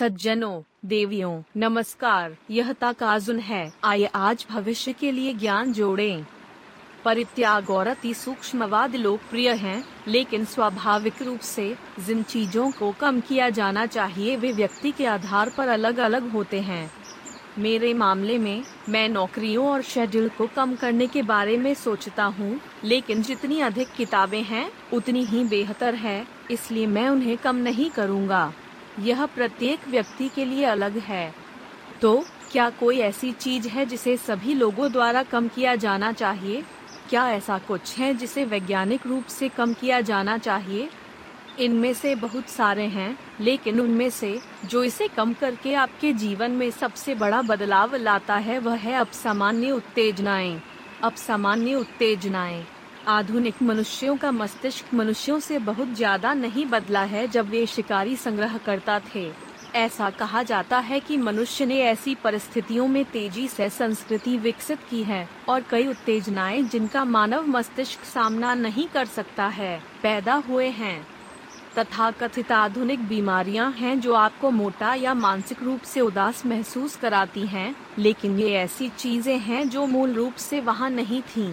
सज्जनों देवियों नमस्कार यह ताकाजुन है। आइए आज भविष्य के लिए ज्ञान जोड़ें। परित्याग और अति सूक्ष्मवाद लोकप्रिय हैं, लेकिन स्वाभाविक रूप से जिन चीज़ों को कम किया जाना चाहिए वे व्यक्ति के आधार पर अलग अलग होते हैं। मेरे मामले में मैं नौकरियों और शेड्यूल को कम करने के बारे में सोचता हूँ लेकिन जितनी अधिक किताबें हैं उतनी ही बेहतर है इसलिए मैं उन्हें कम नहीं करूँगा। यह प्रत्येक व्यक्ति के लिए अलग है। तो क्या कोई ऐसी चीज़ है जिसे सभी लोगों द्वारा कम किया जाना चाहिए? क्या ऐसा कुछ है जिसे वैज्ञानिक रूप से कम किया जाना चाहिए? इनमें से बहुत सारे हैं, लेकिन उनमें से जो इसे कम करके आपके जीवन में सबसे बड़ा बदलाव लाता है, वह है अपसामान्य उत्तेजनाएँ। अब सामान्य उत्तेजनाएँ। आधुनिक मनुष्यों का मस्तिष्क मनुष्यों से बहुत ज़्यादा नहीं बदला है जब वे शिकारी संग्रह करता थे ऐसा कहा जाता है कि मनुष्य ने ऐसी परिस्थितियों में तेज़ी से संस्कृति विकसित की है और कई उत्तेजनाएँ जिनका मानव मस्तिष्क सामना नहीं कर सकता है पैदा हुए हैं तथा कथित आधुनिक बीमारियाँ हैं जो आपको मोटा या मानसिक रूप से उदास महसूस कराती हैं, लेकिन ये ऐसी चीज़ें हैं जो मूल रूप से वहाँ नहीं थीं।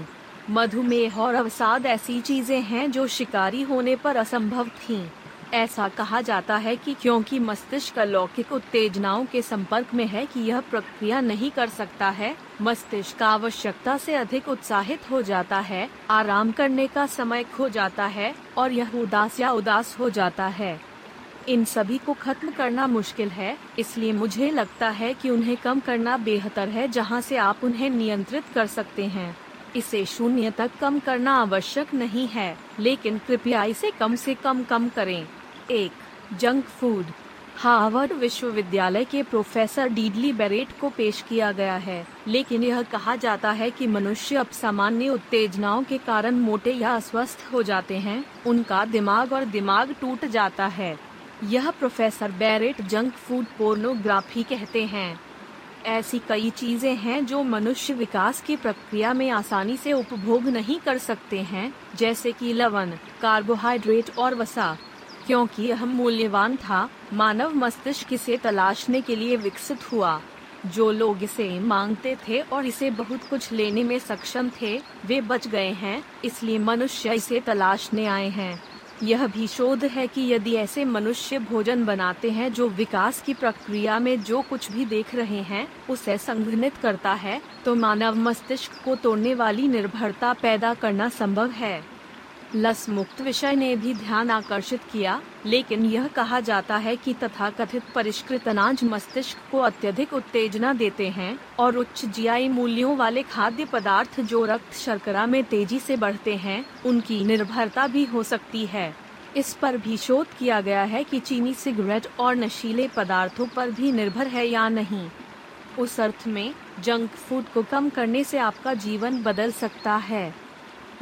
मधुमेह और अवसाद ऐसी चीज़ें हैं जो शिकारी होने पर असंभव थीं। ऐसा कहा जाता है कि क्योंकि मस्तिष्क अलौकिक उत्तेजनाओं के संपर्क में है कि यह प्रक्रिया नहीं कर सकता है, मस्तिष्क आवश्यकता से अधिक उत्साहित हो जाता है, आराम करने का समय खो जाता है और यह उदास या उदास हो जाता है इन सभी को खत्म करना मुश्किल है, इसलिए मुझे लगता है कि उन्हें कम करना बेहतर है जहाँ से आप उन्हें नियंत्रित कर सकते हैं इसे शून्य तक कम करना आवश्यक नहीं है, लेकिन कृपया इसे कम से कम कम करें। एक, जंक फ़ूड। हार्वर्ड विश्वविद्यालय के प्रोफेसर डीडली बेरेट को पेश किया गया है, लेकिन यह कहा जाता है कि मनुष्य अब सामान्य उत्तेजनाओं के कारण मोटे या अस्वस्थ हो जाते हैं, उनका दिमाग और दिमाग टूट जाता है। यह professor Barrett junk food pornography कहते हैं। ऐसी कई चीज़ें हैं जो मनुष्य विकास की प्रक्रिया में आसानी से उपभोग नहीं कर सकते हैं, जैसे कि लवण, कार्बोहाइड्रेट और वसा। क्योंकि यह मूल्यवान था, मानव मस्तिष्क इसे तलाशने के लिए विकसित हुआ। जो लोग इसे मांगते थे और इसे बहुत कुछ लेने में सक्षम थे, वे बच गए हैं, इसलिए मनुष्य इसे तलाशने आए हैं। यह भी शोध है कि यदि ऐसे मनुष्य भोजन बनाते हैं जो विकास की प्रक्रिया में जो कुछ भी देख रहे हैं, उसे संघनित करता है तो मानव मस्तिष्क को तोड़ने वाली निर्भरता पैदा करना संभव है। लस मुक्त विषय ने भी ध्यान आकर्षित किया, लेकिन यह कहा जाता है कि तथाकथित परिष्कृत अनाज मस्तिष्क को अत्यधिक उत्तेजना देते हैं और उच्च जीआई मूल्यों वाले खाद्य पदार्थ जो रक्त शर्करा में तेज़ी से बढ़ते हैं, उनकी निर्भरता भी हो सकती है। इस पर भी शोध किया गया है कि चीनी सिगरेट और नशीले पदार्थों पर भी निर्भर है या नहीं। उस अर्थ में, जंक फ़ूड को कम करने से आपका जीवन बदल सकता है।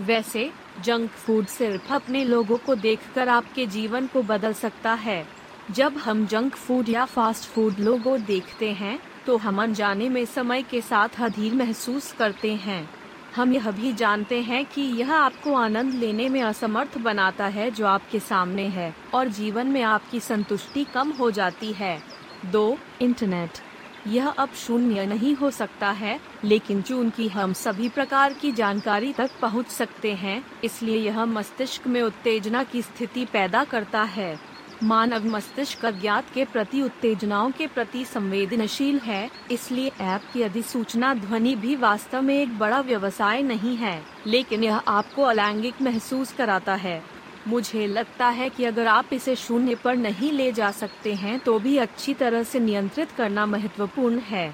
वैसे जंक फ़ूड सिर्फ़ अपने लोगों को देखकर आपके जीवन को बदल सकता है। जब हम जंक फ़ूड या फास्ट फ़ूड लोगो देखते हैं तो हम अनजाने में समय के साथ अधीर महसूस करते हैं। हम यह भी जानते हैं कि यह आपको आनंद लेने में असमर्थ बनाता है जो आपके सामने है, और जीवन में आपकी संतुष्टि कम हो जाती है। दो, इंटरनेट। यह अब शून्य नहीं हो सकता है, लेकिन चूँकि हम सभी प्रकार की जानकारी तक पहुँच सकते हैं, इसलिए यह मस्तिष्क में उत्तेजना की स्थिति पैदा करता है। मानव मस्तिष्क अज्ञात के प्रति उत्तेजनाओं के प्रति संवेदनशील है, इसलिए ऐप की अधिसूचना ध्वनि भी वास्तव में एक बड़ा व्यवसाय नहीं है, लेकिन यह आपको अलैंगिक महसूस कराता है। मुझे लगता है कि अगर आप इसे शून्य पर नहीं ले जा सकते हैं तो भी अच्छी तरह से नियंत्रित करना महत्वपूर्ण है।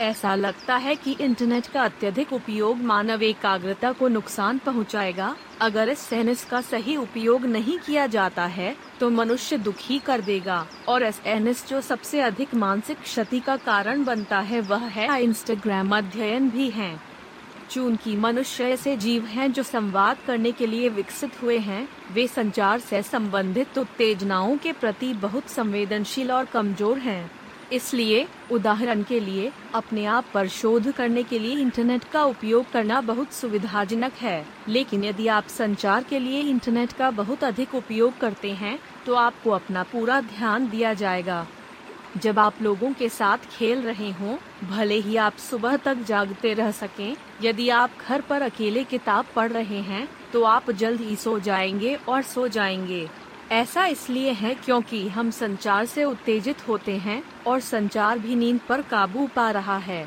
ऐसा लगता है कि इंटरनेट का अत्यधिक उपयोग मानव एकाग्रता को नुकसान पहुंचाएगा। अगर इस सहनिस का सही उपयोग नहीं किया जाता है तो मनुष्य दुखी कर देगा। और एस एनएस जो सबसे अधिक मानसिक क्षति का कारण बनता है, वह है इंस्टाग्राम अध्ययन भी है। चूँकि मनुष्य ऐसे जीव हैं जो संवाद करने के लिए विकसित हुए हैं, वे संचार से संबंधित उत्तेजनाओं के प्रति बहुत संवेदनशील और कमज़ोर हैं। इसलिए, उदाहरण के लिए, अपने आप पर शोध करने के लिए इंटरनेट का उपयोग करना बहुत सुविधाजनक है। लेकिन यदि आप संचार के लिए इंटरनेट का बहुत अधिक उपयोग करते हैं तो आपको अपना पूरा ध्यान दिया जाएगा। जब आप लोगों के साथ खेल रहे हों, भले ही आप सुबह तक जागते रह सकें, यदि आप घर पर अकेले किताब पढ़ रहे हैं तो आप जल्द ही सो जाएँगे और सो जाएँगे। ऐसा इसलिए है क्योंकि हम संचार से उत्तेजित होते हैं और संचार भी नींद पर काबू पा रहा है।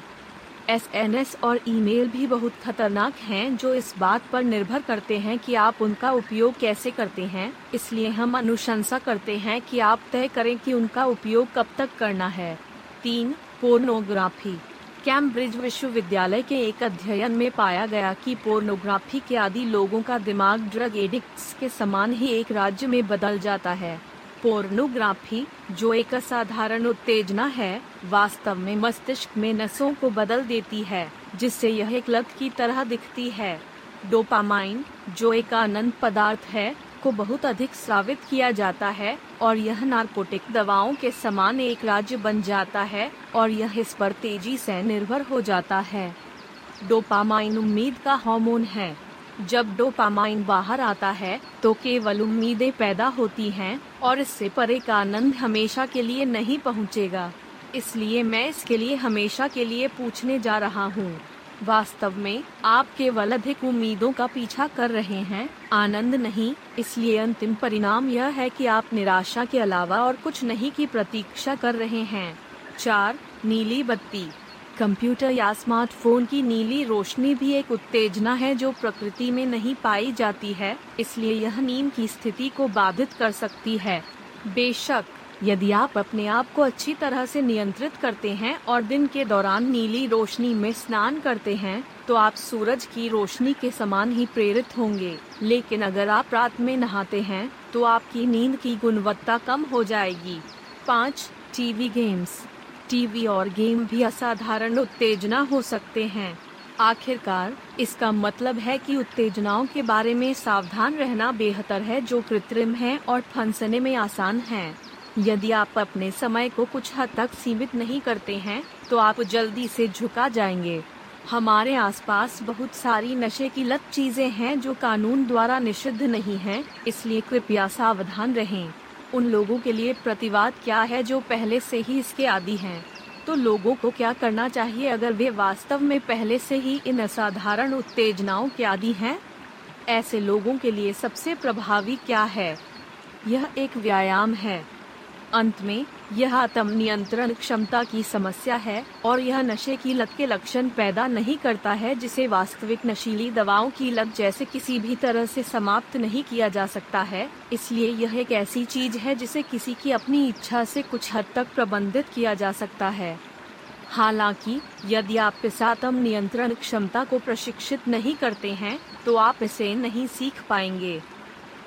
एसएनएस और ईमेल भी बहुत खतरनाक हैं, जो इस बात पर निर्भर करते हैं कि आप उनका उपयोग कैसे करते हैं। इसलिए हम अनुशंसा करते हैं कि आप तय करें कि उनका उपयोग कब तक करना है। तीन, पोर्नोग्राफी। कैम्ब्रिज विश्वविद्यालय के एक अध्ययन में पाया गया कि पोर्नोग्राफी के आदि लोगों का दिमाग ड्रग एडिक्ट्स के समान ही एक राज्य में बदल जाता है। पोर्नोग्राफी, जो एक असाधारण उत्तेजना है, वास्तव में मस्तिष्क में नसों को बदल देती है, जिससे यह एक लत की तरह दिखती है। डोपामाइन, जो एक आनंद पदार्थ है, को बहुत अधिक स्रावित किया जाता है, और यह नारकोटिक दवाओं के समान एक राज्य बन जाता है, और यह इस पर तेज़ी से निर्भर हो जाता है। डोपामाइन उम्मीद का हार्मोन है। जब डोपामाइन बाहर आता है तो केवल उम्मीदें पैदा होती हैं और इससे परे का आनंद हमेशा के लिए नहीं पहुंचेगा। इसलिए मैं इसके लिए हमेशा के लिए पूछने जा रहा हूँ। वास्तव में, आप केवल अधिक उम्मीदों का पीछा कर रहे हैं, आनंद नहीं। इसलिए अंतिम परिणाम यह है कि आप निराशा के अलावा और कुछ नहीं की प्रतीक्षा कर रहे हैं। चार, नीली बत्ती। कंप्यूटर या स्मार्टफ़ोन की नीली रोशनी भी एक उत्तेजना है जो प्रकृति में नहीं पाई जाती है, इसलिए यह नींद की स्थिति को बाधित कर सकती है। बेशक, यदि आप अपने आप को अच्छी तरह से नियंत्रित करते हैं और दिन के दौरान नीली रोशनी में स्नान करते हैं तो आप सूरज की रोशनी के समान ही प्रेरित होंगे। लेकिन अगर आप रात में नहाते हैं तो आपकी नींद की गुणवत्ता कम हो जाएगी। पाँच, टीवी गेम्स। टीवी और गेम भी असाधारण उत्तेजना हो सकते हैं। आखिरकार इसका मतलब है कि उत्तेजनाओं के बारे में सावधान रहना बेहतर है जो कृत्रिम है और फंसने में आसान है। यदि आप अपने समय को कुछ हद तक सीमित नहीं करते हैं तो आप जल्दी से झुका जाएँगे। हमारे आसपास बहुत सारी नशे की लत चीज़ें हैं जो कानून द्वारा निषिद्ध नहीं हैं, इसलिए कृपया सावधान रहें। उन लोगों के लिए प्रतिवाद क्या है जो पहले से ही इसके आदि हैं? तो लोगों को क्या करना चाहिए अगर वे वास्तव में पहले से ही इन असाधारण उत्तेजनाओं के आदि हैं? ऐसे लोगों के लिए सबसे प्रभावी क्या है? यह एक व्यायाम है। अंत में यह आत्म नियंत्रण क्षमता की समस्या है और यह नशे की लत के लक्षण पैदा नहीं करता है, जिसे वास्तविक नशीली दवाओं की लत जैसे किसी भी तरह से समाप्त नहीं किया जा सकता है। इसलिए यह एक ऐसी चीज़ है जिसे किसी की अपनी इच्छा से कुछ हद तक प्रबंधित किया जा सकता है। हालाँकि, यदि आप इस आत्म नियंत्रण क्षमता को प्रशिक्षित नहीं करते हैं तो आप इसे नहीं सीख पाएँगे।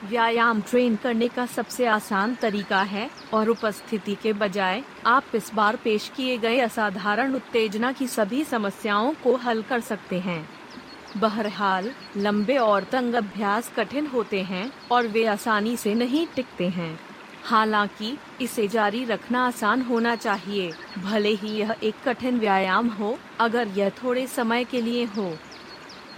व्यायाम ट्रेन करने का सबसे आसान तरीका है और उपस्थिति के बजाय आप इस बार पेश किए गए असाधारण उत्तेजना की सभी समस्याओं को हल कर सकते हैं। बहरहाल, लंबे और तंग अभ्यास कठिन होते हैं और वे आसानी से नहीं टिकते हैं। हालाँकि, इसे जारी रखना आसान होना चाहिए। भले ही यह एक कठिन व्यायाम हो, अगर यह थोड़े समय के लिए हो।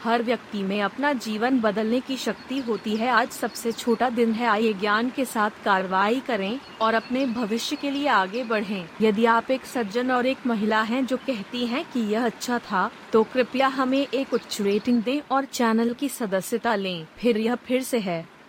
हर व्यक्ति में अपना जीवन बदलने की शक्ति होती है। आज सबसे छोटा दिन है। आइए ज्ञान के साथ कार्रवाई करें और अपने भविष्य के लिए आगे बढ़ें। यदि आप एक सज्जन और एक महिला हैं जो कहती हैं कि यह अच्छा था तो कृपया हमें एक उच्च रेटिंग दें और चैनल की सदस्यता लें। फिर यह फिर से है।